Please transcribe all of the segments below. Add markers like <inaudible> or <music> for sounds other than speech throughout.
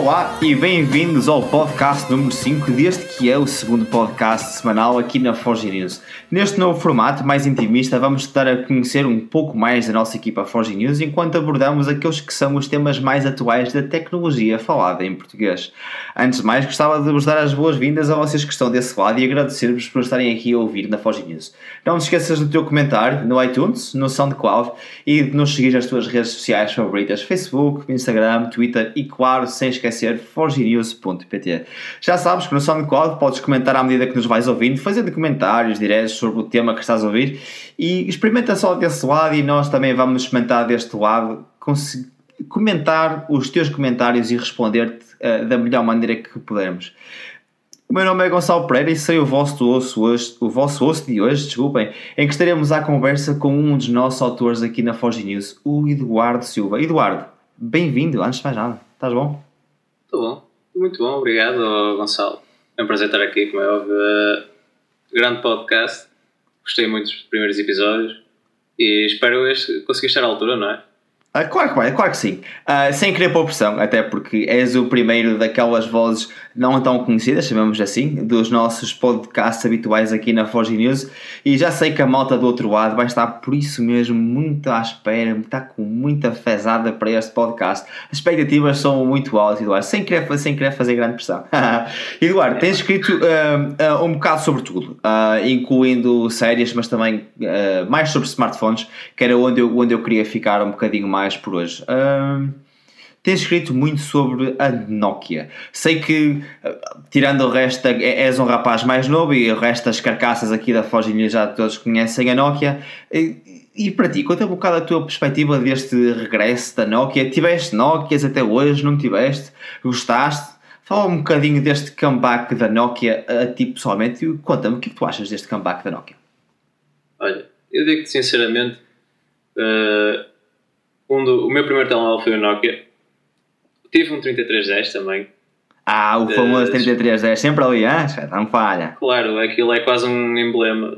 Olá e bem-vindos ao podcast número 5 deste que é o segundo podcast semanal aqui na Forge News. Neste novo formato mais intimista vamos estar a conhecer um pouco mais da nossa equipa Forge News enquanto abordamos aqueles que são os temas mais atuais da tecnologia falada em português. Antes de mais gostava de vos dar as boas-vindas a vocês que estão desse lado e agradecer-vos por estarem aqui a ouvir na Forge News. Não te esqueças do teu comentário no iTunes, no SoundCloud e de nos seguir nas tuas redes sociais favoritas, Facebook, Instagram, Twitter e claro, sem esquecer forginews.pt. Já sabes que no SoundCloud podes comentar à medida que nos vais ouvindo, fazendo comentários diretos sobre o tema que estás a ouvir e experimenta só desse lado e nós também vamos experimentar deste lado, comentar os teus comentários e responder-te uh, da melhor maneira que pudermos. O meu nome é Gonçalo Pereira e sei o vosso osso hoje, o vosso osso de hoje, desculpem, em que estaremos à conversa com um dos nossos autores aqui na Forge News, o Eduardo Silva. Eduardo, bem-vindo, antes de mais nada, estás bom? Estou bom, muito bom, obrigado Gonçalo. É um prazer estar aqui, como é óbvio. Uh, grande podcast, gostei muito dos primeiros episódios e espero este, conseguir estar à altura, não é? Ah, claro, claro, claro que sim. Uh, sem querer pôr pressão, até porque és o primeiro daquelas vozes não tão conhecidas, chamamos assim, dos nossos podcasts habituais aqui na Forge News. E já sei que a malta do outro lado vai estar por isso mesmo muito à espera, está com muita fezada para este podcast. As expectativas são muito altas, Eduardo, sem querer, sem querer fazer grande pressão. <laughs> Eduardo, tens escrito uh, uh, um bocado sobre tudo, incluindo séries, mas também mais sobre smartphones, que era onde eu, onde eu queria ficar um bocadinho mais mais por hoje. Uh, tens escrito muito sobre a Nokia. Sei que, tirando o resto, és um rapaz mais novo e o resto das carcaças aqui da Foginha já todos conhecem a Nokia. E, e para ti, conta um bocado a tua perspectiva deste regresso da Nokia. Tiveste Nokias até hoje? Não tiveste? Gostaste? Fala um bocadinho deste comeback da Nokia a ti pessoalmente e conta-me o que, é tu achas deste comeback da Nokia. Olha, eu digo-te sinceramente, uh, um do, o meu primeiro telemóvel foi o Nokia. Tive um 3310 também. Ah, o famoso 3310, sempre ali, ah, não falha. Claro, aquilo é quase um emblema.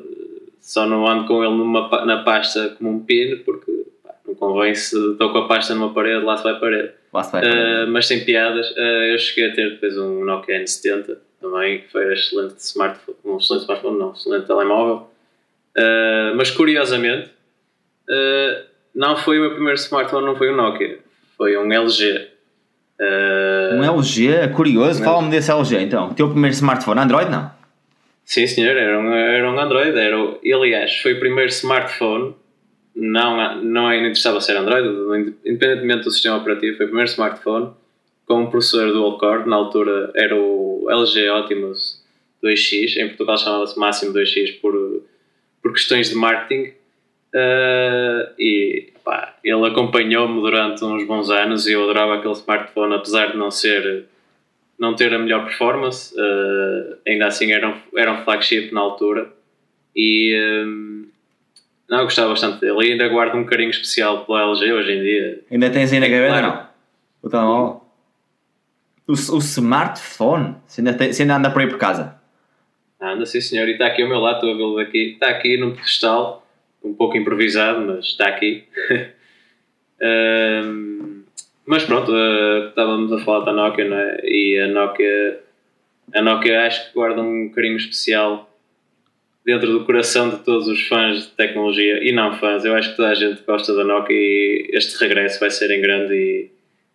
Só não ando com ele numa, na pasta como um pino, porque pá, não convém se estou com a pasta numa parede, lá se vai parede. Lá se vai parede. Uh, mas sem piadas, uh, eu cheguei a ter depois um Nokia N70 também, que foi excelente smartphone, um excelente smartphone, não, excelente telemóvel. Uh, mas curiosamente, não foi o meu primeiro smartphone, não foi um Nokia, foi um LG. Uh, um LG? É curioso, fala-me desse LG então. O teu primeiro smartphone, Android não? Sim senhor, era um, era um Android, era o, aliás, foi o primeiro smartphone, não, não ainda estava a ser Android, independentemente do sistema operativo, foi o primeiro smartphone com um processador dual core, na altura era o LG Optimus 2X, em Portugal chamava-se Máximo 2X por, por questões de marketing, Uh, e pá, ele acompanhou-me durante uns bons anos e eu adorava aquele smartphone, apesar de não ser não ter a melhor performance, uh, ainda assim era um, era um flagship na altura e um, não, eu gostava bastante dele e ainda guardo um carinho especial pela LG hoje em dia. Ainda tens aí na gaveta claro. não? O telemóvel? O, o smartphone? Se ainda, tem, se ainda anda por aí por casa? Anda sim senhor, e está aqui ao meu lado, estou a vê-lo aqui, está aqui no pedestal um pouco improvisado, mas está aqui. <laughs> um, mas pronto, uh, estávamos a falar da Nokia, não é? E a Nokia, a Nokia acho que guarda um carinho especial dentro do coração de todos os fãs de tecnologia e não fãs. Eu acho que toda a gente gosta da Nokia e este regresso vai ser em grande. E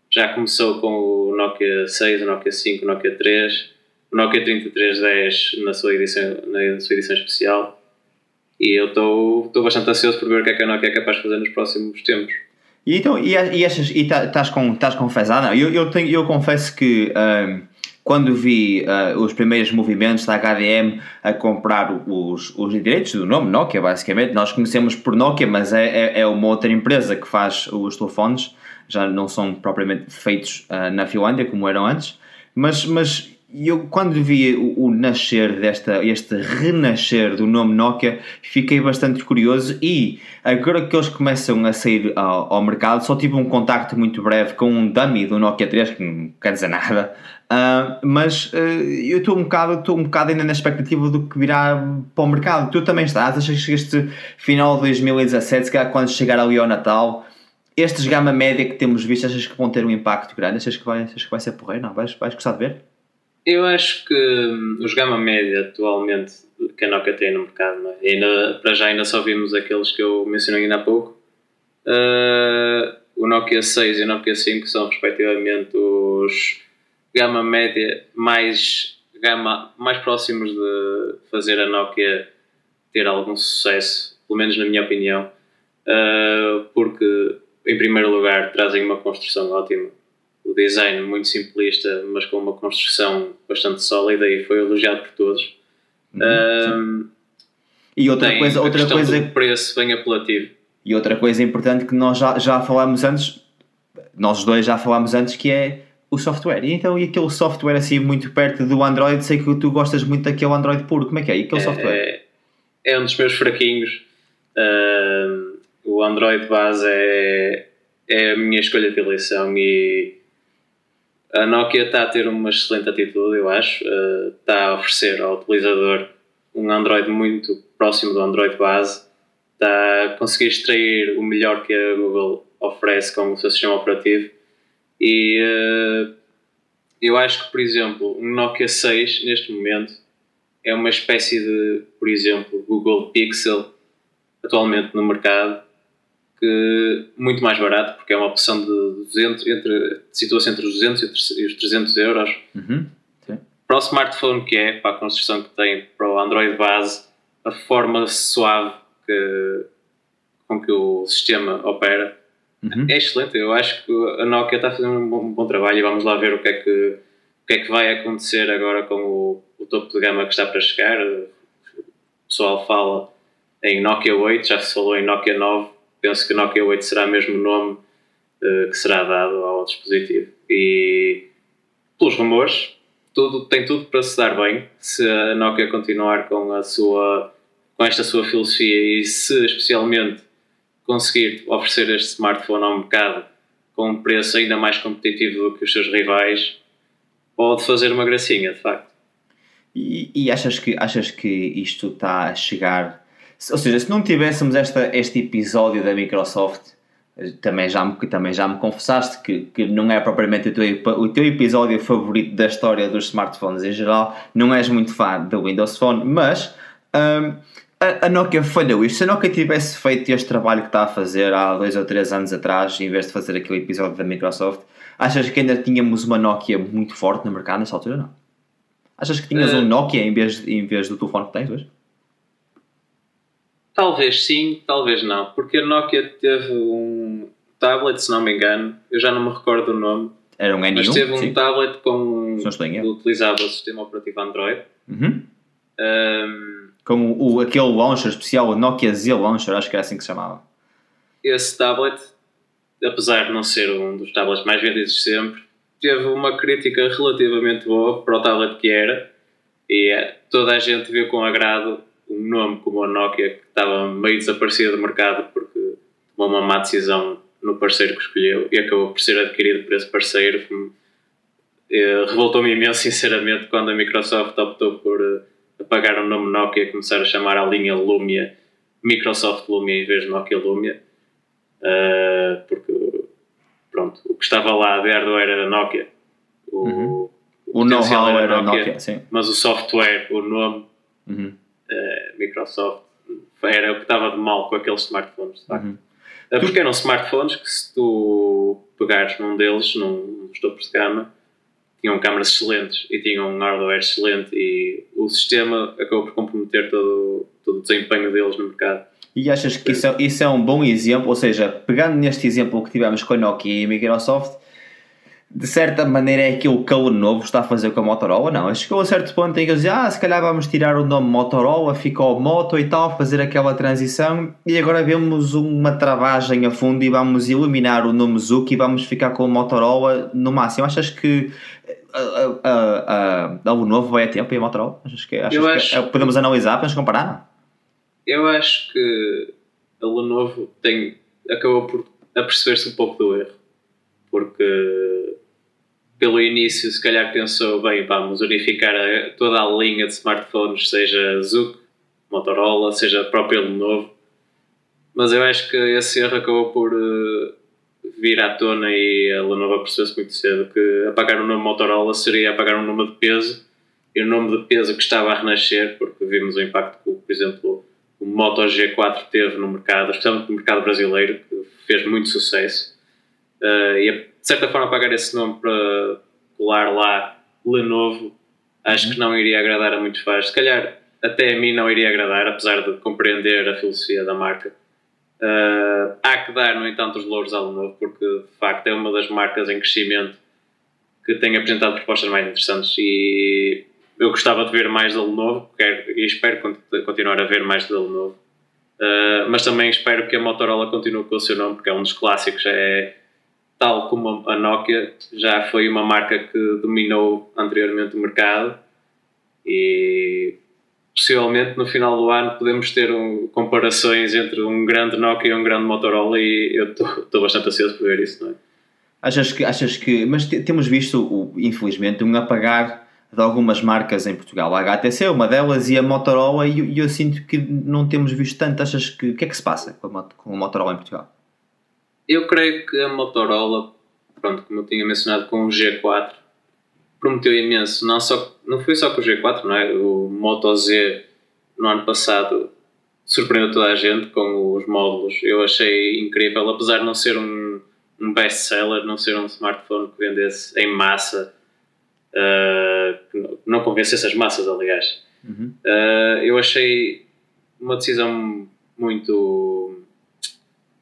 já começou com o Nokia 6, o Nokia 5, o Nokia 3, o Nokia 3310 na sua edição, na sua edição especial e eu estou bastante ansioso por ver o que é que a Nokia é capaz de fazer nos próximos tempos. E então, e, e achas, e estás tá, com, estás com fezada? Eu, eu, tenho, eu confesso que um, quando vi uh, os primeiros movimentos da HDM a comprar os, os direitos do nome Nokia, basicamente, nós conhecemos por Nokia, mas é, é, é uma outra empresa que faz os telefones, já não são propriamente feitos uh, na Finlândia como eram antes, mas, mas e eu, quando vi o, o, nascer desta, este renascer do nome Nokia, fiquei bastante curioso. E agora que eles começam a sair ao, ao mercado, só tive um contacto muito breve com um dummy do Nokia 3, que não quer dizer nada. Uh, mas uh, eu estou um bocado, estou um bocado ainda na expectativa do que virá para o mercado. Tu também estás? Achas que este final de 2017, se calhar quando chegar ali ao Natal, estes gama média que temos visto, achas que vão ter um impacto grande? Achas que vai, achas que vai ser porreiro? Não? Vais, vais gostar de ver? Eu acho que hum, os gama média atualmente que a Nokia tem no mercado, é? Ainda, para já ainda só vimos aqueles que eu mencionei ainda há pouco. Uh, o Nokia 6 e o Nokia 5 são respectivamente os gama média mais, gama, mais próximos de fazer a Nokia ter algum sucesso, pelo menos na minha opinião, uh, porque em primeiro lugar trazem uma construção ótima o design muito simplista, mas com uma construção bastante sólida e foi elogiado por todos. Uhum, e outra coisa, outra coisa, do preço bem apelativo. E outra coisa importante que nós já, já falámos antes, nós dois já falámos antes, que é o software. E então, e aquele software assim muito perto do Android, sei que tu gostas muito daquele Android puro, como é que é? E aquele é, software? É, é um dos meus fraquinhos. Uh, o Android base é, é a minha escolha de eleição e a Nokia está a ter uma excelente atitude, eu acho. Uh, está a oferecer ao utilizador um Android muito próximo do Android base. Está a conseguir extrair o melhor que a Google oferece com o seu sistema operativo. E uh, eu acho que, por exemplo, um Nokia 6 neste momento é uma espécie de, por exemplo, Google Pixel atualmente no mercado que muito mais barato, porque é uma opção de 200, entre, situa-se entre os 200 e os 300 euros. Uhum. Para o smartphone que é, para a construção que tem, para o Android base, a forma suave que, com que o sistema opera uhum. é excelente. Eu acho que a Nokia está a fazer um bom, um bom, trabalho e vamos lá ver o que é que, o que, é que vai acontecer agora com o, o topo de gama que está para chegar. O pessoal fala em Nokia 8, já se falou em Nokia 9 penso que Nokia 8 será mesmo o nome uh, que será dado ao dispositivo. E pelos rumores, tudo, tem tudo para se dar bem se a Nokia continuar com a sua com esta sua filosofia e se especialmente conseguir oferecer este smartphone ao mercado com um preço ainda mais competitivo do que os seus rivais, pode fazer uma gracinha, de facto. E, e achas, que, achas que isto está a chegar ou seja, se não tivéssemos esta, este episódio da Microsoft, também já me, também já me confessaste que, que não é propriamente o teu, o teu episódio favorito da história dos smartphones em geral, não és muito fã do Windows Phone, mas um, a, a, Nokia falhou isto. Se a Nokia tivesse feito este trabalho que está a fazer há dois ou três anos atrás, em vez de fazer aquele episódio da Microsoft, achas que ainda tínhamos uma Nokia muito forte no mercado nessa altura? Não. Achas que tinhas uh, um Nokia em vez, em vez do telefone que tens hoje? Talvez sim, talvez não, porque a Nokia teve um tablet, se não me engano, eu já não me recordo o nome. Era um N1? Mas teve um sim. tablet com que utilizava o sistema operativo Android. Uhum. Um, com o, aquele launcher especial, o Nokia Z Launcher, acho que era assim que se chamava. Esse tablet, apesar de não ser um dos tablets mais vendidos sempre, teve uma crítica relativamente boa para o tablet que era e é, toda a gente viu com agrado um nome como a Nokia que estava meio desaparecido do mercado porque tomou uma má decisão no parceiro que escolheu e acabou por ser adquirido por esse parceiro. Que eh, revoltou-me imenso <laughs> sinceramente quando a Microsoft optou por eh, apagar o nome Nokia e começar a chamar a linha Lumia Microsoft Lumia em vez de Nokia Lumia. Uh, porque pronto, o que estava lá de hardware era Nokia. O, uhum. o, o know-how era, era Nokia, Nokia mas o software, o nome uhum uh, Microsoft era o que estava de mal com aqueles smartphones, facto. Uhum. Uh, porque eram smartphones que se tu pegares num deles, num, nos topos de gama, tinham câmaras excelentes e tinham um hardware excelente e o sistema acabou por comprometer todo, todo o desempenho deles no mercado. E achas que isso é, isso é um bom exemplo? Ou seja, pegando neste exemplo que tivemos com a Nokia e a Microsoft, de certa maneira é aquilo que o novo está a fazer com a Motorola, não. Chegou a certo ponto em que eles dizem, ah, se calhar vamos tirar o nome Motorola, ficou Moto e tal, fazer aquela transição e agora vemos uma travagem a fundo e vamos eliminar o nome Zuki e vamos ficar com o Motorola no máximo. Achas que a, a, a, o novo vai a tempo e a Motorola? Achas que, achas que acho... É podemos analisar, podemos comparar? Eu acho que a Lenovo tem, acabou por aperceber-se um pouco do erro porque pelo início se calhar pensou, bem, vamos unificar a, toda a linha de smartphones, seja Zuc, Motorola, seja a própria Lenovo, mas eu acho que esse erro acabou por uh, vir à tona e a Lenovo percebeu-se muito cedo que apagar o nome Motorola seria apagar um nome de peso e o nome de peso que estava a renascer, porque vimos o impacto que, por exemplo, o Moto G4 teve no mercado, especialmente no mercado brasileiro, que fez muito sucesso. Uh, e de certa forma apagar esse nome para colar lá Lenovo, acho que não iria agradar a muitos fãs. Se calhar até a mim não iria agradar, apesar de compreender a filosofia da marca. Uh, há que dar, no entanto, os louros ao Lenovo, porque de facto é uma das marcas em crescimento que tem apresentado propostas mais interessantes e eu gostava de ver mais da Lenovo quero, e espero continuar a ver mais da Lenovo. Uh, mas também espero que a Motorola continue com o seu nome, porque é um dos clássicos. É, tal como a Nokia, já foi uma marca que dominou anteriormente o mercado e possivelmente no final do ano podemos ter um, comparações entre um grande Nokia e um grande Motorola e eu estou bastante ansioso por ver isso, não é? Achas que, achas que mas temos visto, infelizmente, um apagar de algumas marcas em Portugal. A HTC é uma delas e a Motorola, e eu, eu, sinto que não temos visto tanto. Achas que o que é que se passa com a, com a Motorola em Portugal? Eu creio que a Motorola, pronto, como eu tinha mencionado com o G4, prometeu imenso, não, só, não foi só com o G4, não é? O Moto Z no ano passado surpreendeu toda a gente com os módulos. Eu achei incrível, apesar de não ser um, um best-seller, não ser um smartphone que vendesse em massa, uh, não convencesse as massas, aliás. Uhum. Uh, eu achei uma decisão muito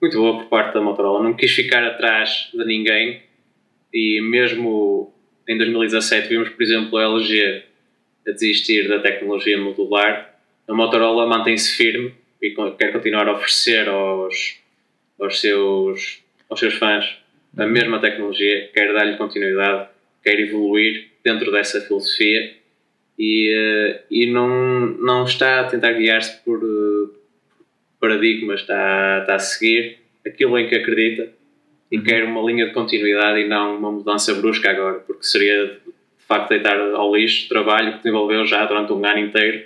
muito boa por parte da Motorola. Não quis ficar atrás de ninguém e mesmo em 2017 vimos, por exemplo, a LG a desistir da tecnologia modular. A Motorola mantém-se firme e quer continuar a oferecer aos, aos, seus, aos seus fãs a mesma tecnologia, quer dar-lhe continuidade, quer evoluir dentro dessa filosofia e, eh, e não, não está a tentar guiar-se por paradigmas, está, está a seguir aquilo em que acredita e uhum. quer uma linha de continuidade e não uma mudança brusca agora, porque seria de facto deitar ao lixo trabalho que desenvolveu já durante um ano inteiro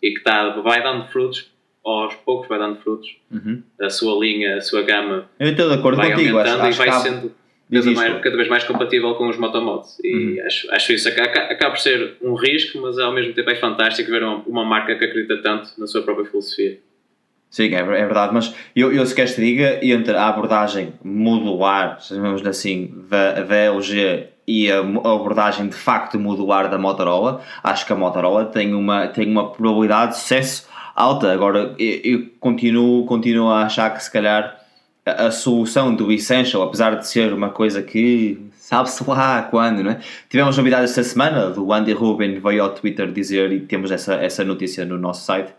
e que está, vai dando frutos, aos poucos vai dando frutos, uhum. a sua linha, a sua gama. Eu estou de acordo vai contigo, aumentando acho, e vai sendo cada, mais, cada vez mais compatível com os motomods. E uhum. acho, acho isso acaba, acaba por ser um risco, mas ao mesmo tempo é fantástico ver uma, uma marca que acredita tanto na sua própria filosofia. Sim, é, é verdade, mas eu, eu se queres te diga, entre a abordagem modular, chamamos assim, da, da LG e a, a abordagem de facto modular da Motorola, acho que a Motorola tem uma, tem uma probabilidade de sucesso alta. Agora, eu, eu continuo, continuo a achar que se calhar a, a, solução do Essential, apesar de ser uma coisa que sabe-se lá quando, não é? Tivemos novidades esta semana, do Andy Rubin veio ao Twitter dizer, e temos essa, essa notícia no nosso site,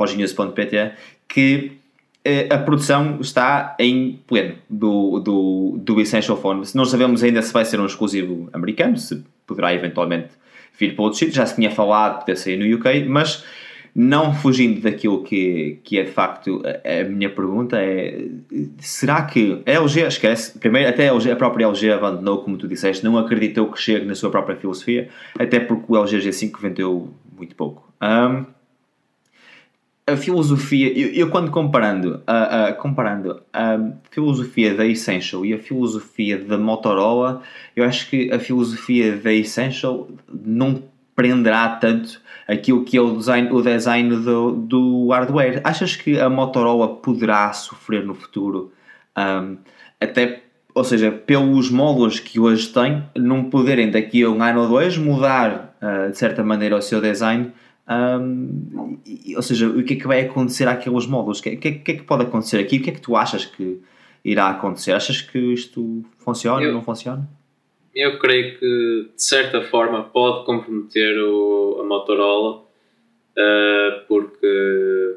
forginews.pt, que eh, a produção está em pleno do, do, do Essential Phone. Não sabemos ainda se vai ser um exclusivo americano, se poderá eventualmente vir para outros sítios. Já se tinha falado de saído no UK, mas não fugindo daquilo que, que é de facto a, a, minha pergunta é será que a LG, esquece, primeiro até a, LG, a própria LG abandonou, como tu disseste, não acreditou que chegue na sua própria filosofia, até porque o LG G5 vendeu muito pouco. Um, a filosofia, eu, eu quando comparando, uh, uh, comparando a filosofia da Essential e a filosofia da Motorola, eu acho que a filosofia da Essential não prenderá tanto aquilo que é o design, o design do, do hardware. Achas que a Motorola poderá sofrer no futuro, um, até, ou seja, pelos módulos que hoje tem, não poderem daqui a um ano ou dois mudar uh, de certa maneira o seu design? Um, ou seja, o que é que vai acontecer àqueles módulos? O que, que, que, é que pode acontecer aqui? O que é que tu achas que irá acontecer? Achas que isto funciona ou não funciona? Eu creio que de certa forma pode comprometer o, a Motorola uh, porque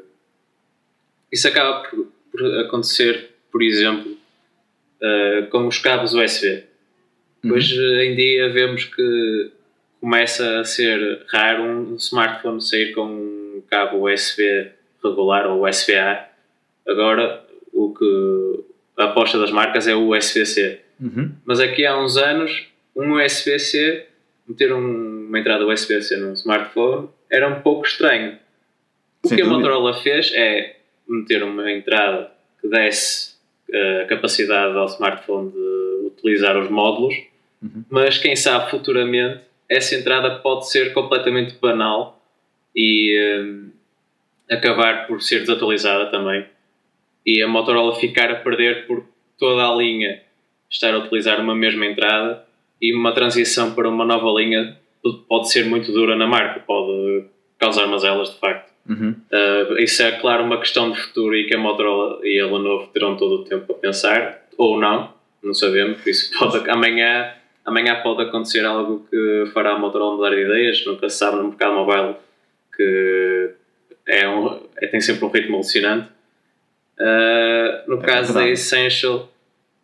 isso acaba por, por acontecer, por exemplo, uh, com os cabos USB. Uhum. Hoje em dia vemos que começa a ser raro um smartphone sair com um cabo USB regular ou USB-A. Agora, o que a aposta das marcas é o USB-C. Uhum. Mas aqui há uns anos, um USB-C, meter um, uma entrada USB-C num smartphone era um pouco estranho. O Sem que dúvida. a Motorola fez é meter uma entrada que desse a capacidade ao smartphone de utilizar os módulos, Uhum. mas quem sabe futuramente essa entrada pode ser completamente banal e hum, acabar por ser desatualizada também e a Motorola ficar a perder por toda a linha estar a utilizar uma mesma entrada e uma transição para uma nova linha pode ser muito dura na marca, pode causar mazelas de facto. Uhum. Uh, isso é claro uma questão de futuro e que a Motorola e a Lenovo terão todo o tempo para pensar, ou não, não sabemos, isso pode, amanhã, amanhã pode acontecer algo que fará a Motorola mudar de ideias, nunca se sabe no mercado mobile que é um, é, tem sempre um ritmo alucinante. Uh, no É caso da verdade. Essential,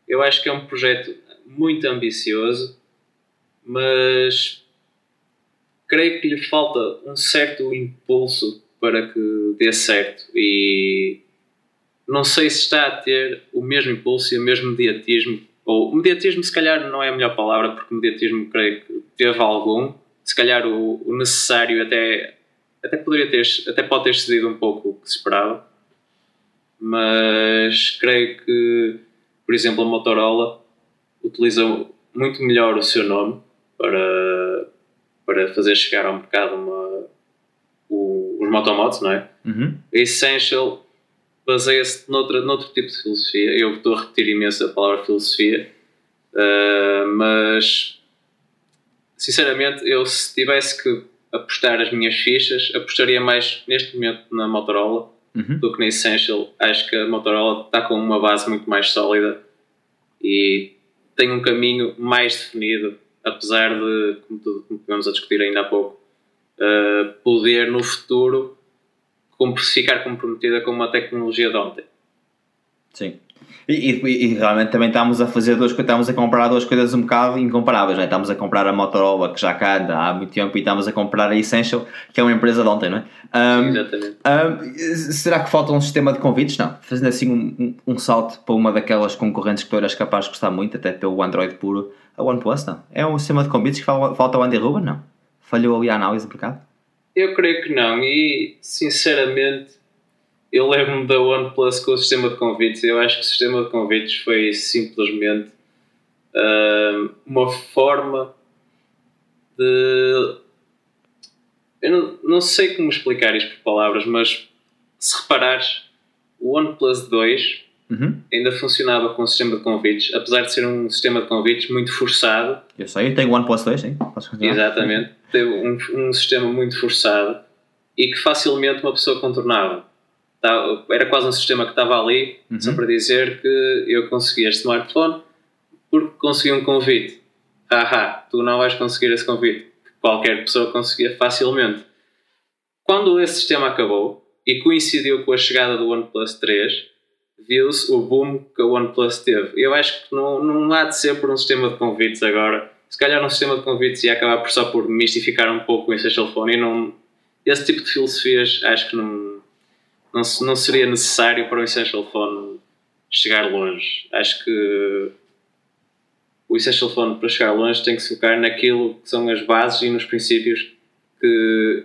eu acho que é um projeto muito ambicioso, mas creio que lhe falta um certo impulso para que dê certo e não sei se está a ter o mesmo impulso e o mesmo mediatismo ou mediatismo se calhar não é a melhor palavra porque mediatismo creio que teve algum se calhar o, o necessário até até poderia ter até pode ter cedido um pouco o que se esperava mas creio que por exemplo a Motorola utiliza muito melhor o seu nome para para fazer chegar ao mercado uma, o- os motomods, não é? Uhum. Essential baseia-se noutra, noutro tipo de filosofia. Eu estou a repetir imenso a palavra filosofia, ah, mas sinceramente, eu se tivesse que apostar as minhas fichas, apostaria mais neste momento na Motorola Uhum. do que na Essential. Acho que a Motorola está com uma base muito mais sólida e tem um caminho mais definido, apesar de, como, tu, como tivemos a discutir ainda há pouco, uh, poder no futuro com- ficar comprometida com uma tecnologia de ontem. Sim. E, e- e realmente também estamos a fazer duas coisas, estamos a comprar duas coisas um bocado incomparáveis, não é? Estamos a comprar a Motorola, que já cá anda há muito tempo, e estamos a comprar a Essential, que é uma empresa de ontem, não é? Ahm, Exatamente. ahm, será que falta um sistema de convites? Não. Fazendo assim um, um- um salto para uma daquelas concorrentes que tu eras capaz de gostar muito, até pelo Android puro, a OnePlus, não. É um sistema de convites que fal- falta o Andy Rubin? Não. Falhou ali a análise do mercado? Eu creio que não, e sinceramente eu lembro-me da OnePlus com o sistema de convites. Eu acho que o sistema de convites foi simplesmente ah, uma forma de. Eu não, não sei como explicar isto por palavras, mas se reparares, o OnePlus 2 Uhum. ainda funcionava com o sistema de convites, apesar de ser um sistema de convites muito forçado Eu sei, eu tenho o OnePlus 2, sim. Posso continuar? Exatamente. Teve um, um sistema muito forçado e que facilmente uma pessoa contornava. Tá- Era quase um sistema que estava ali Uhum. só para dizer que eu consegui este smartphone porque consegui um convite. Haha, tu não vais conseguir esse convite. Qualquer pessoa conseguia facilmente. Quando esse sistema acabou e coincidiu com a chegada do OnePlus 3, viu-se o boom que a OnePlus teve. Eu acho que não, não há de ser por um sistema de convites agora. Se calhar um sistema de convites ia acabar por só por mistificar um pouco o Essential Phone e não, esse tipo de filosofias acho que não, não, não seria necessário para o Essential Phone chegar longe. Acho que o Essential Phone para chegar longe tem que se focar naquilo que são as bases e nos princípios que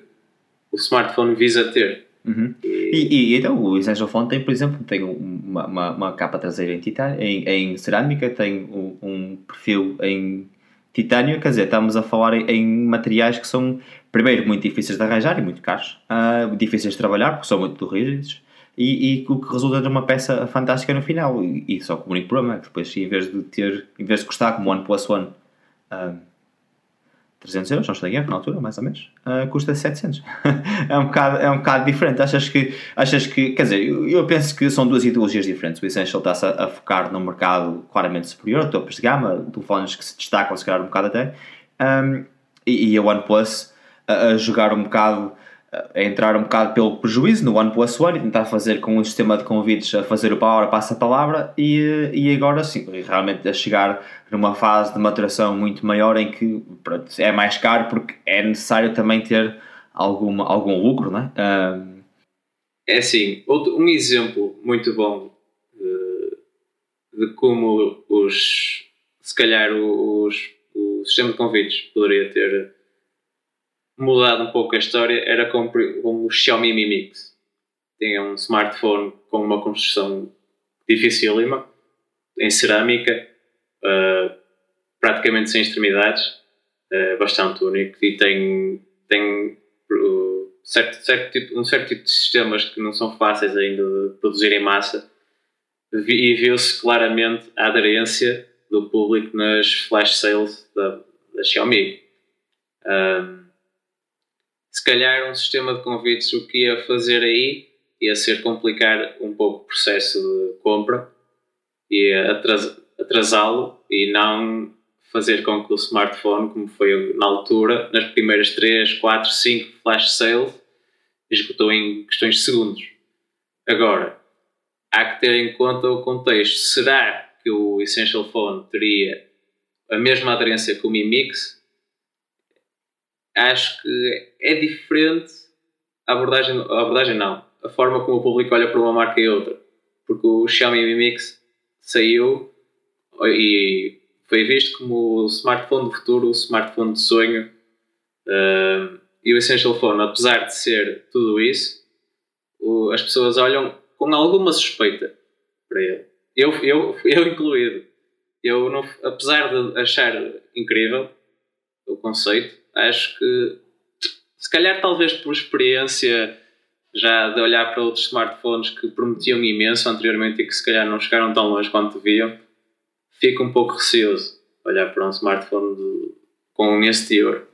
o smartphone visa ter. Uhum. E, e então o Essential Phone tem, por exemplo, tem uma, uma, uma capa traseira em, titânio, em, em cerâmica, tem um, um perfil em titânio, quer dizer, estamos a falar em, materiais que são, primeiro, muito difíceis de arranjar e muito caros, ah, difíceis de trabalhar porque são muito rígidos e, e o que resulta numa peça fantástica no final. E, e só que o único problema é que depois, em vez de ter, em vez de custar como o OnePlus One. ah, 300 euros, não erro na altura, mais ou menos, ah, custa 700. <laughs> é, um bocado, é um bocado diferente. Achas que, achas que quer dizer, eu, penso que são duas ideologias diferentes. O Essential está-se a, a focar num mercado claramente superior, topos de gama, telefones que se destacam, se calhar, um bocado até, Ahm, e, e a OnePlus a, a jogar um bocado, a entrar um bocado pelo prejuízo no OnePlus One e tentar fazer com um sistema de convites a fazer o palavra passa a palavra e, e agora sim, realmente a chegar numa fase de maturação muito maior em que pronto, é mais caro porque é necessário também ter alguma, algum lucro, não é? Ahm, É assim, outro, um exemplo muito bom eh, de, como os, se calhar os, o sistema de convites poderia ter mudado um pouco a história era com, com o Xiaomi Mi Mix. Tinha um smartphone com uma construção dificílima, em cerâmica, uh, praticamente sem extremidades, uh, bastante único e tem, tem uh, certo, certo tipo, um certo tipo de sistemas que não são fáceis ainda de produzir em massa e viu-se claramente a aderência do público nas flash sales da, da Xiaomi. Um, se calhar um sistema de convites o que ia fazer aí ia ser complicar um pouco o processo de compra e atrasá-lo e não fazer com que o smartphone, como foi na altura, nas primeiras 3, 4, 5 flash sales, esgotou em questões de segundos. Agora, há que ter em conta o contexto. Será que o Essential Phone teria a mesma aderência que o Mi Mix? Acho que é diferente a abordagem, a abordagem não, a forma como o público olha para uma marca e outra. Porque o Xiaomi Mi Mix saiu e foi visto como o smartphone do futuro, o smartphone de sonho. Uh, e o Essential Phone, apesar de ser tudo isso, o, as pessoas olham com alguma suspeita para ele. Eu, eu, eu incluído. Eu, não, apesar de achar incrível o conceito, acho que se calhar talvez por experiência já de olhar para outros smartphones que prometiam imenso anteriormente e que se calhar não chegaram tão longe quanto deviam, fico um pouco receoso olhar para um smartphone de, com esse teor.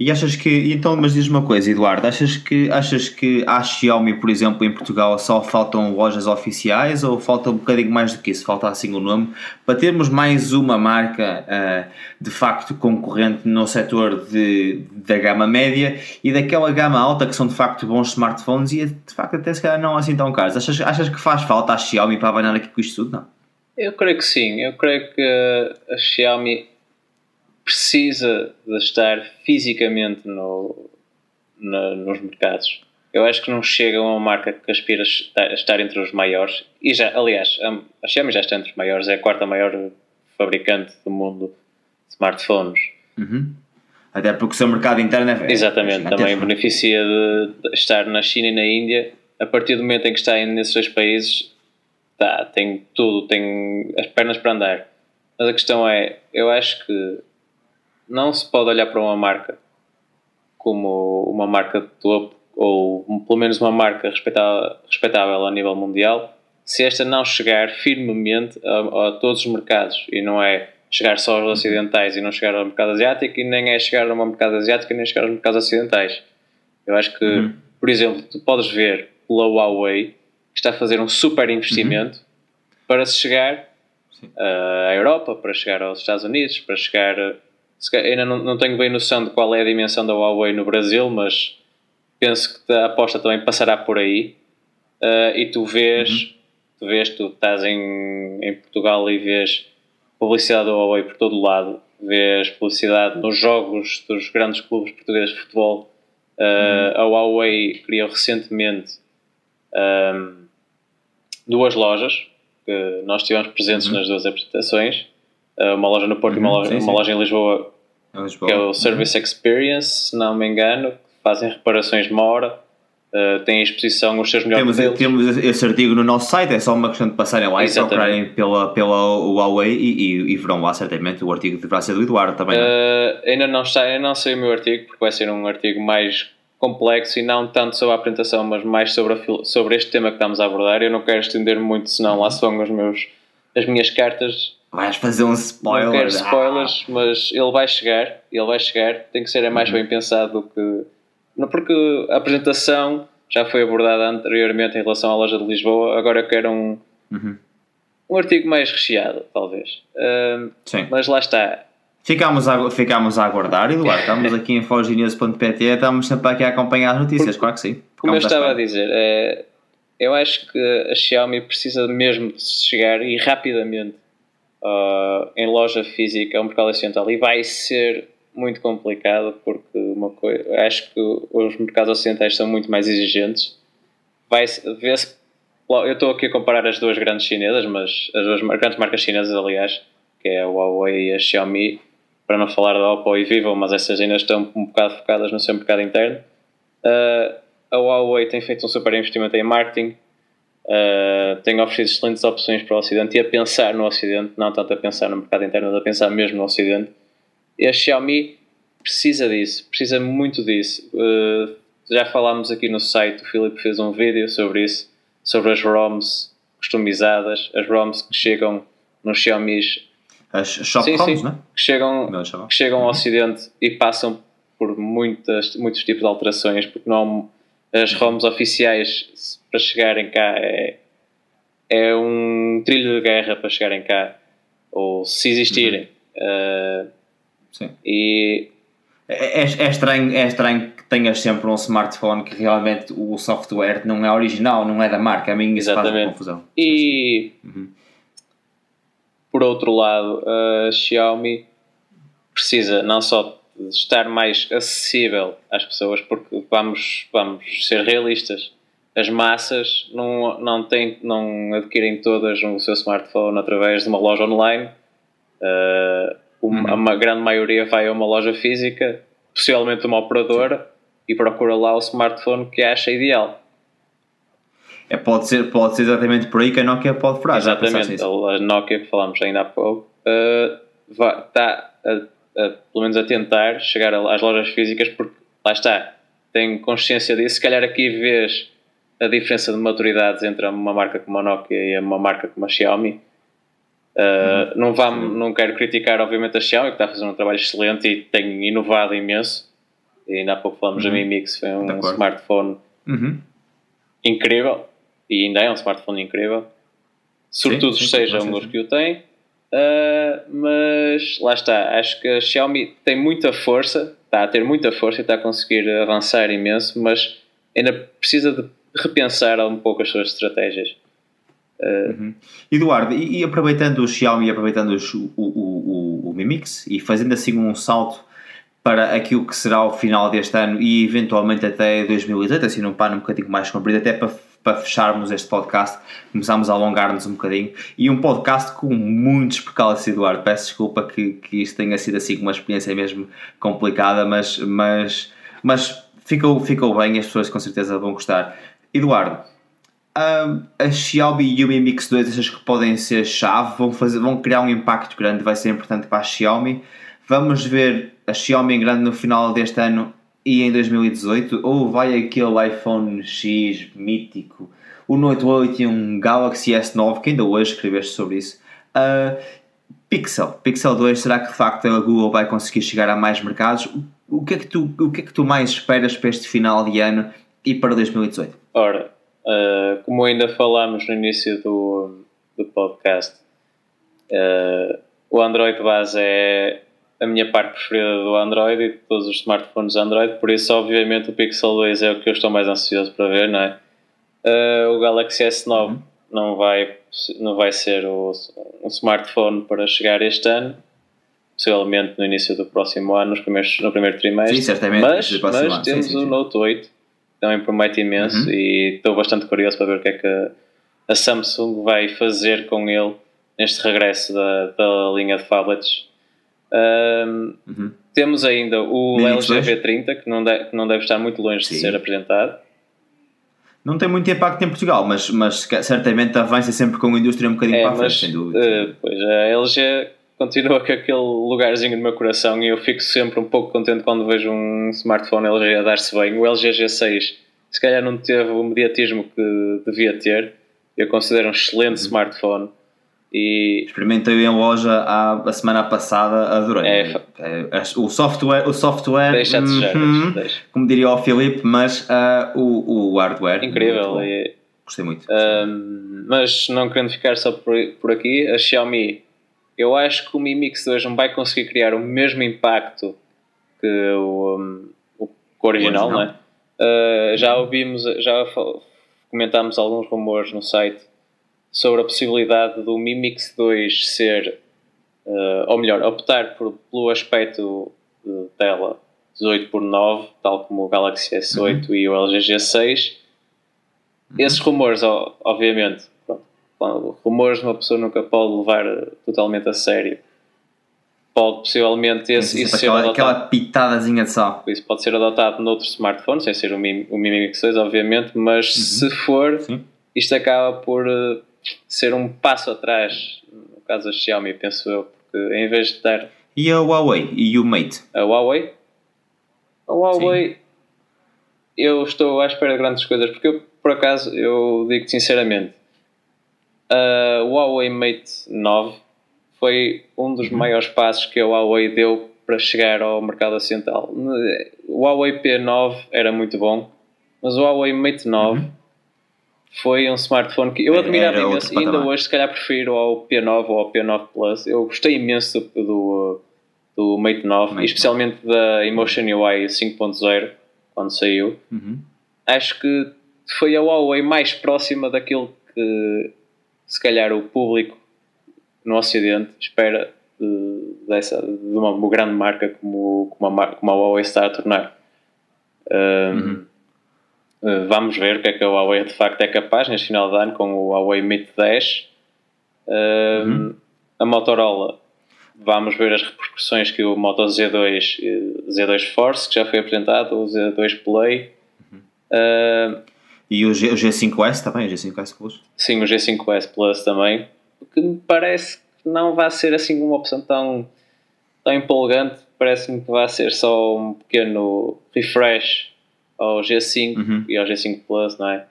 E achas que, então, mas diz uma coisa, Eduardo, achas que, achas que a Xiaomi, por exemplo, em Portugal só faltam lojas oficiais ou falta um bocadinho mais do que isso, falta assim o nome, para termos mais uma marca uh, de facto concorrente no setor de, da gama média e daquela gama alta que são de facto bons smartphones e de facto até se calhar não assim tão caros. Achas, achas que faz falta a Xiaomi para avançar aqui com isto tudo? Não? Eu creio que sim, eu creio que a Xiaomi precisa de estar fisicamente no, no, nos mercados. Eu acho que não chega a uma marca que aspira a estar entre os maiores. E já, aliás, a Xiaomi já está entre os maiores, é a quarta maior fabricante do mundo de smartphones. Uhum. Até porque o seu mercado interno é. Exatamente, é também beneficia de estar na China e na Índia. A partir do momento em que está nesses dois países, tá, tem tudo, tem as pernas para andar. Mas a questão é, eu acho que não se pode olhar para uma marca como uma marca de topo ou pelo menos uma marca respeitável, respeitável a nível mundial se esta não chegar firmemente a, a, todos os mercados e não é chegar só aos ocidentais e não chegar ao mercado asiático e nem é chegar ao mercado asiático e nem chegar aos mercados ocidentais eu acho que uhum. por exemplo tu podes ver pela Huawei que está a fazer um super investimento uhum. para se chegar uh, à Europa para chegar aos Estados Unidos para chegar ainda não, não tenho bem noção de qual é a dimensão da Huawei no Brasil, mas penso que a aposta também passará por aí. Uh, e tu vês, uhum. tu vês, tu estás em, em Portugal e vês publicidade da Huawei por todo o lado, vês publicidade nos jogos dos grandes clubes portugueses de futebol. Uh, uhum. A Huawei criou recentemente um, duas lojas que nós estivemos presentes uhum. nas duas apresentações uma loja no Porto uhum, e uma uhum. loja, sim, sim. uma loja em Lisboa, Lisboa, que é o Service uhum. Experience, se não me engano, fazem reparações de uma hora. Uh, têm exposição os seus melhores temos, temos esse artigo no nosso site, é só uma questão de passarem lá Exatamente. e procurarem pela, pela Huawei e, e, e, verão lá certamente o artigo deverá ser do Eduardo também. Uh, ainda não está, ainda não sei o meu artigo, porque vai ser um artigo mais complexo e não tanto sobre a apresentação, mas mais sobre, a, sobre este tema que estamos a abordar. Eu não quero estender muito, senão lá vão os meus, as minhas cartas Vais fazer um spoiler. Não quero spoilers, ah. mas ele vai chegar. Ele vai chegar. Tem que ser é mais uhum. bem pensado do que. Não, porque a apresentação já foi abordada anteriormente em relação à loja de Lisboa. Agora eu quero um, uhum. um artigo mais recheado, talvez. Uh, Sim. Mas lá está. Ficámos a, ficámos a aguardar, Eduardo. Estamos aqui em foginews.pt, estamos sempre aqui a acompanhar as notícias, Porque, claro que sim. Como eu estava a dizer, é, eu acho que a Xiaomi precisa mesmo de chegar e rapidamente uh, em loja física, um mercado ocidental, e vai ser muito complicado porque uma coisa, acho que os mercados ocidentais são muito mais exigentes. Vai ver-se, eu estou aqui a comparar as duas grandes chinesas, mas as duas grandes marcas chinesas, aliás, que é a Huawei e a Xiaomi, para não falar da Oppo e Vivo, mas essas ainda estão um bocado focadas no seu mercado interno. Uh, a Huawei tem feito um super investimento em marketing, Uh, tem oferecido excelentes opções para o Ocidente e a pensar no Ocidente, não tanto a pensar no mercado interno, mas a pensar mesmo no Ocidente. E a Xiaomi precisa disso, precisa muito disso. Uh, já falámos aqui no site, o Filipe fez um vídeo sobre isso, sobre as ROMs customizadas, as ROMs que chegam nos Xiaomi. As shop sim, ROMs, sim, né? que chegam, que chegam ao uhum. Ocidente e passam por muitas, muitos tipos de alterações, porque não as ROMs oficiais para chegarem cá é, é um trilho de guerra para chegarem cá, ou se existirem. Uhum. Uh, Sim. E é, é, é, estranho, é estranho que tenhas sempre um smartphone que realmente o software não é original, não é da marca. A mim isso Exatamente. faz confusão. E uhum. por outro lado, a Xiaomi precisa não só de estar mais acessível às pessoas, porque vamos, vamos ser realistas. As massas não, não, têm, não adquirem todas o seu smartphone através de uma loja online. Uh, uma, uhum. a grande maioria vai a uma loja física, possivelmente uma operadora, Sim. e procura lá o smartphone que acha ideal. É, pode, ser, pode ser exatamente por aí que a Nokia pode furar. Exatamente, a Nokia que falámos ainda há pouco uh, está a, a, pelo menos a tentar chegar às lojas físicas porque lá está, tem consciência disso. Se calhar aqui vês a diferença de maturidades entre uma marca como a Nokia e uma marca como a Xiaomi Uh, não, vamos, não quero criticar, obviamente, a Xiaomi, que está a fazer um trabalho excelente e tem inovado imenso. E ainda há pouco falamos uhum. da Mi Mix, foi um smartphone uhum. incrível e ainda é um smartphone incrível. Sobretudo sim, sim, sejam os que o têm. Uh, mas lá está, acho que a Xiaomi tem muita força, está a ter muita força e está a conseguir avançar imenso, mas ainda precisa de repensar um pouco as suas estratégias. Uhum. Eduardo, e, e, aproveitando o Xiaomi aproveitando os, o, o, o, o Mi Mix e fazendo assim um salto para aquilo que será o final deste ano e eventualmente até 2018, assim num pano um bocadinho mais comprido, até para, para fecharmos este podcast, começámos a alongar-nos um bocadinho e um podcast com muitos percalços, Eduardo. Peço desculpa que, que isto tenha sido assim uma experiência mesmo complicada, mas, mas, mas ficou, ficou bem, as pessoas com certeza vão gostar. Eduardo, a Xiaomi e o Mi Mix 2 achas que podem ser chave, vão, fazer, vão criar um impacto grande, vai ser importante para a Xiaomi. Vamos ver a Xiaomi em grande no final deste ano e em 2018, ou vai aquele iPhone X mítico, o Note 8 e um Galaxy S9, que ainda hoje escreveste sobre isso. Uh, Pixel, Pixel 2, será que de facto a Google vai conseguir chegar a mais mercados? O que é que tu, o que é que tu mais esperas para este final de ano e para 2018? Ora, Uh, como ainda falámos no início do, do podcast, uh, o Android base é a minha parte preferida do Android e de todos os smartphones Android, por isso, obviamente, o Pixel 2 é o que eu estou mais ansioso para ver, não é? Uh, o Galaxy S9 uhum. não, vai, não vai ser o, um smartphone para chegar este ano, possivelmente no início do próximo ano, nos primeiros, no primeiro trimestre. Sim, certamente. Mas, mas temos sim, sim, sim. o Note 8 também promete imenso uhum. e estou bastante curioso para ver o que é que a Samsung vai fazer com ele neste regresso da, da linha de tablets. Um, uhum. Temos ainda o LG V30 que não, deve, que não deve estar muito longe Sim. de ser apresentado. Não tem muito impacto em Portugal, mas, mas certamente avança sempre com a indústria um bocadinho é, para a frente, sem dúvida. Uh, pois a LG continua com aquele lugarzinho no meu coração e eu fico sempre um pouco contente quando vejo um smartphone LG a dar-se bem. O LG G6 se calhar não teve o mediatismo que devia ter. Eu considero um excelente uhum. smartphone. E experimentei em loja a, a semana passada, adorei. É, é, é, o software, o software deixa de uhum, como diria o Filipe, mas uh, o, o hardware incrível. E, Gostei muito. Um, mas não querendo ficar só por, por aqui, a Xiaomi eu acho que o Mi Mix 2 não vai conseguir criar o mesmo impacto que o, um, o original, não é? Uh, já ouvimos, já comentámos alguns rumores no site sobre a possibilidade do Mi Mix 2 ser, uh, ou melhor, optar por, pelo aspecto de tela 18 por 9, tal como o Galaxy S8 uhum. e o LG G6. Uhum. Esses rumores, obviamente, rumores uma pessoa nunca pode levar totalmente a sério. Pode possivelmente esse, isso aquela, ser adotado. Aquela pitadazinha de sal. Isso pode ser adotado noutro smartphone, sem ser o Mi, o Mi Mix 2, obviamente, mas uhum. se for, Sim. isto acaba por ser um passo atrás, no caso da Xiaomi, penso eu, porque em vez de dar. E a Huawei e o Mate? A Huawei? A Huawei, Sim. eu estou à espera de grandes coisas, porque eu, por acaso, eu digo sinceramente, a Huawei Mate 9 foi um dos uhum. maiores passos que a Huawei deu para chegar ao mercado ocidental. O Huawei P9 era muito bom, mas o Huawei Mate 9 uhum. Foi um smartphone que eu admirava imenso e ainda hoje se calhar prefiro ao P9 ou ao P9 Plus. Eu gostei imenso do, do, Mate 9, Mate especialmente 9. da Emotion UI 5.0 quando saiu. Uhum. Acho que foi a Huawei mais próxima daquilo que se calhar o público no Ocidente espera de, dessa, de uma, uma, grande marca como, como, a, como a Huawei está a tornar. Um, uhum. Vamos ver o que é que a Huawei de facto é capaz neste final de ano com o Huawei Mate 10. Um, uhum. A Motorola, vamos ver as repercussões que o Moto Z2, Z2 Force, que já foi apresentado, o Z2 Play. Uhum. Uh, e o, G, o G5S também, o G5S Plus? Sim, o G5S Plus também. Que me parece que não vai ser assim uma opção tão, tão empolgante. Parece-me que vai ser só um pequeno refresh ao G5 uhum. e ao G5 Plus, não é?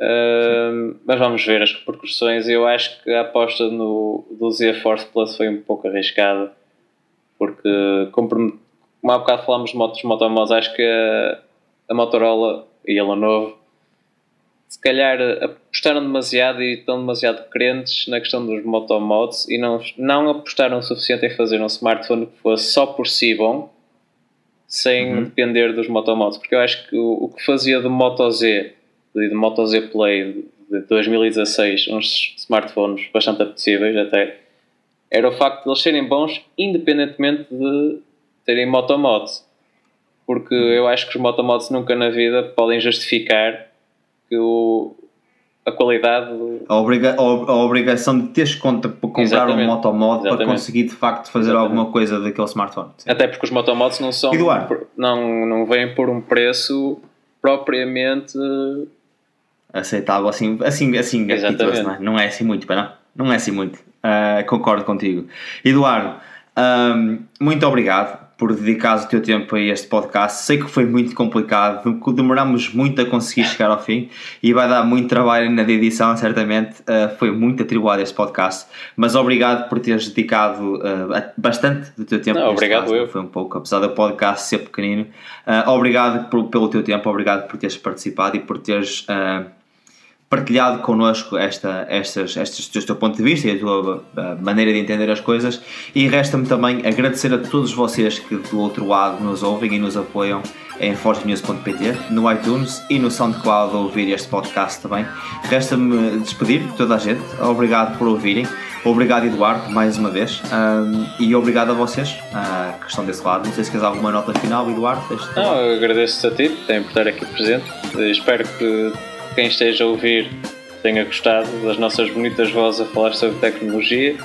Uh, mas vamos ver as repercussões. Eu acho que a aposta no, do Z Force Plus foi um pouco arriscada, porque, como há bocado falámos de motos motomós, acho que a, a Motorola e a Lenovo se calhar apostaram demasiado e estão demasiado crentes na questão dos motomods e não, não apostaram o suficiente em fazer um smartphone que fosse só por si bom, sem uhum. depender dos motomods. Porque eu acho que o, o que fazia do Moto Z e do Moto Z Play de 2016 uns smartphones bastante apetecíveis até, era o facto de eles serem bons independentemente de terem motomods. Porque uhum. eu acho que os motomods nunca na vida podem justificar que o, a qualidade. A, obriga, a, obrigação de teres conta para comprar Exatamente. um motomod Exatamente. para conseguir de facto fazer Exatamente. alguma coisa daquele smartphone. Sim. Até porque os motomods não são. Não, não vêm por um preço propriamente aceitável assim, assim, assim Exatamente. Não, é? não é assim muito, não? Não é assim muito. Uh, concordo contigo. Eduardo, um, muito obrigado por dedicares o teu tempo a este podcast. Sei que foi muito complicado, demoramos muito a conseguir chegar ao fim e vai dar muito trabalho na edição, certamente. Uh, foi muito atribuado este podcast, mas obrigado por teres dedicado uh, bastante do teu tempo. Não, obrigado caso, eu. Foi um pouco, apesar do podcast ser pequenino. Uh, obrigado por, pelo teu tempo, obrigado por teres participado e por teres partilhado connosco esta, estas, estes, este teu ponto de vista e a tua a maneira de entender as coisas. E resta-me também agradecer a todos vocês que do outro lado nos ouvem e nos apoiam em forgenews.pt, no iTunes e no SoundCloud a ouvir este podcast também. Resta-me despedir de toda a gente. Obrigado por ouvirem. Obrigado, Eduardo, mais uma vez. Um, e obrigado a vocês uh, que estão desse lado. Não sei se queres alguma nota final, Eduardo. Não, agradeço-te a ti, por estar aqui presente. Espero que quem esteja a ouvir tenha gostado das nossas bonitas vozes a falar sobre tecnologia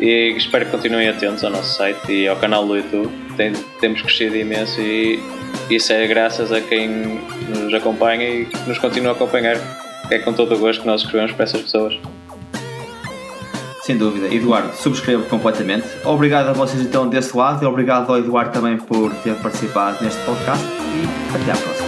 e espero que continuem atentos ao nosso site e ao canal do YouTube. Tem, temos crescido imenso e isso é graças a quem nos acompanha e nos continua a acompanhar. É com todo o gosto que nós escrevemos para essas pessoas. Sem dúvida. Eduardo, subscrevo completamente. Obrigado a vocês então desse lado e obrigado ao Eduardo também por ter participado neste podcast e até à próxima.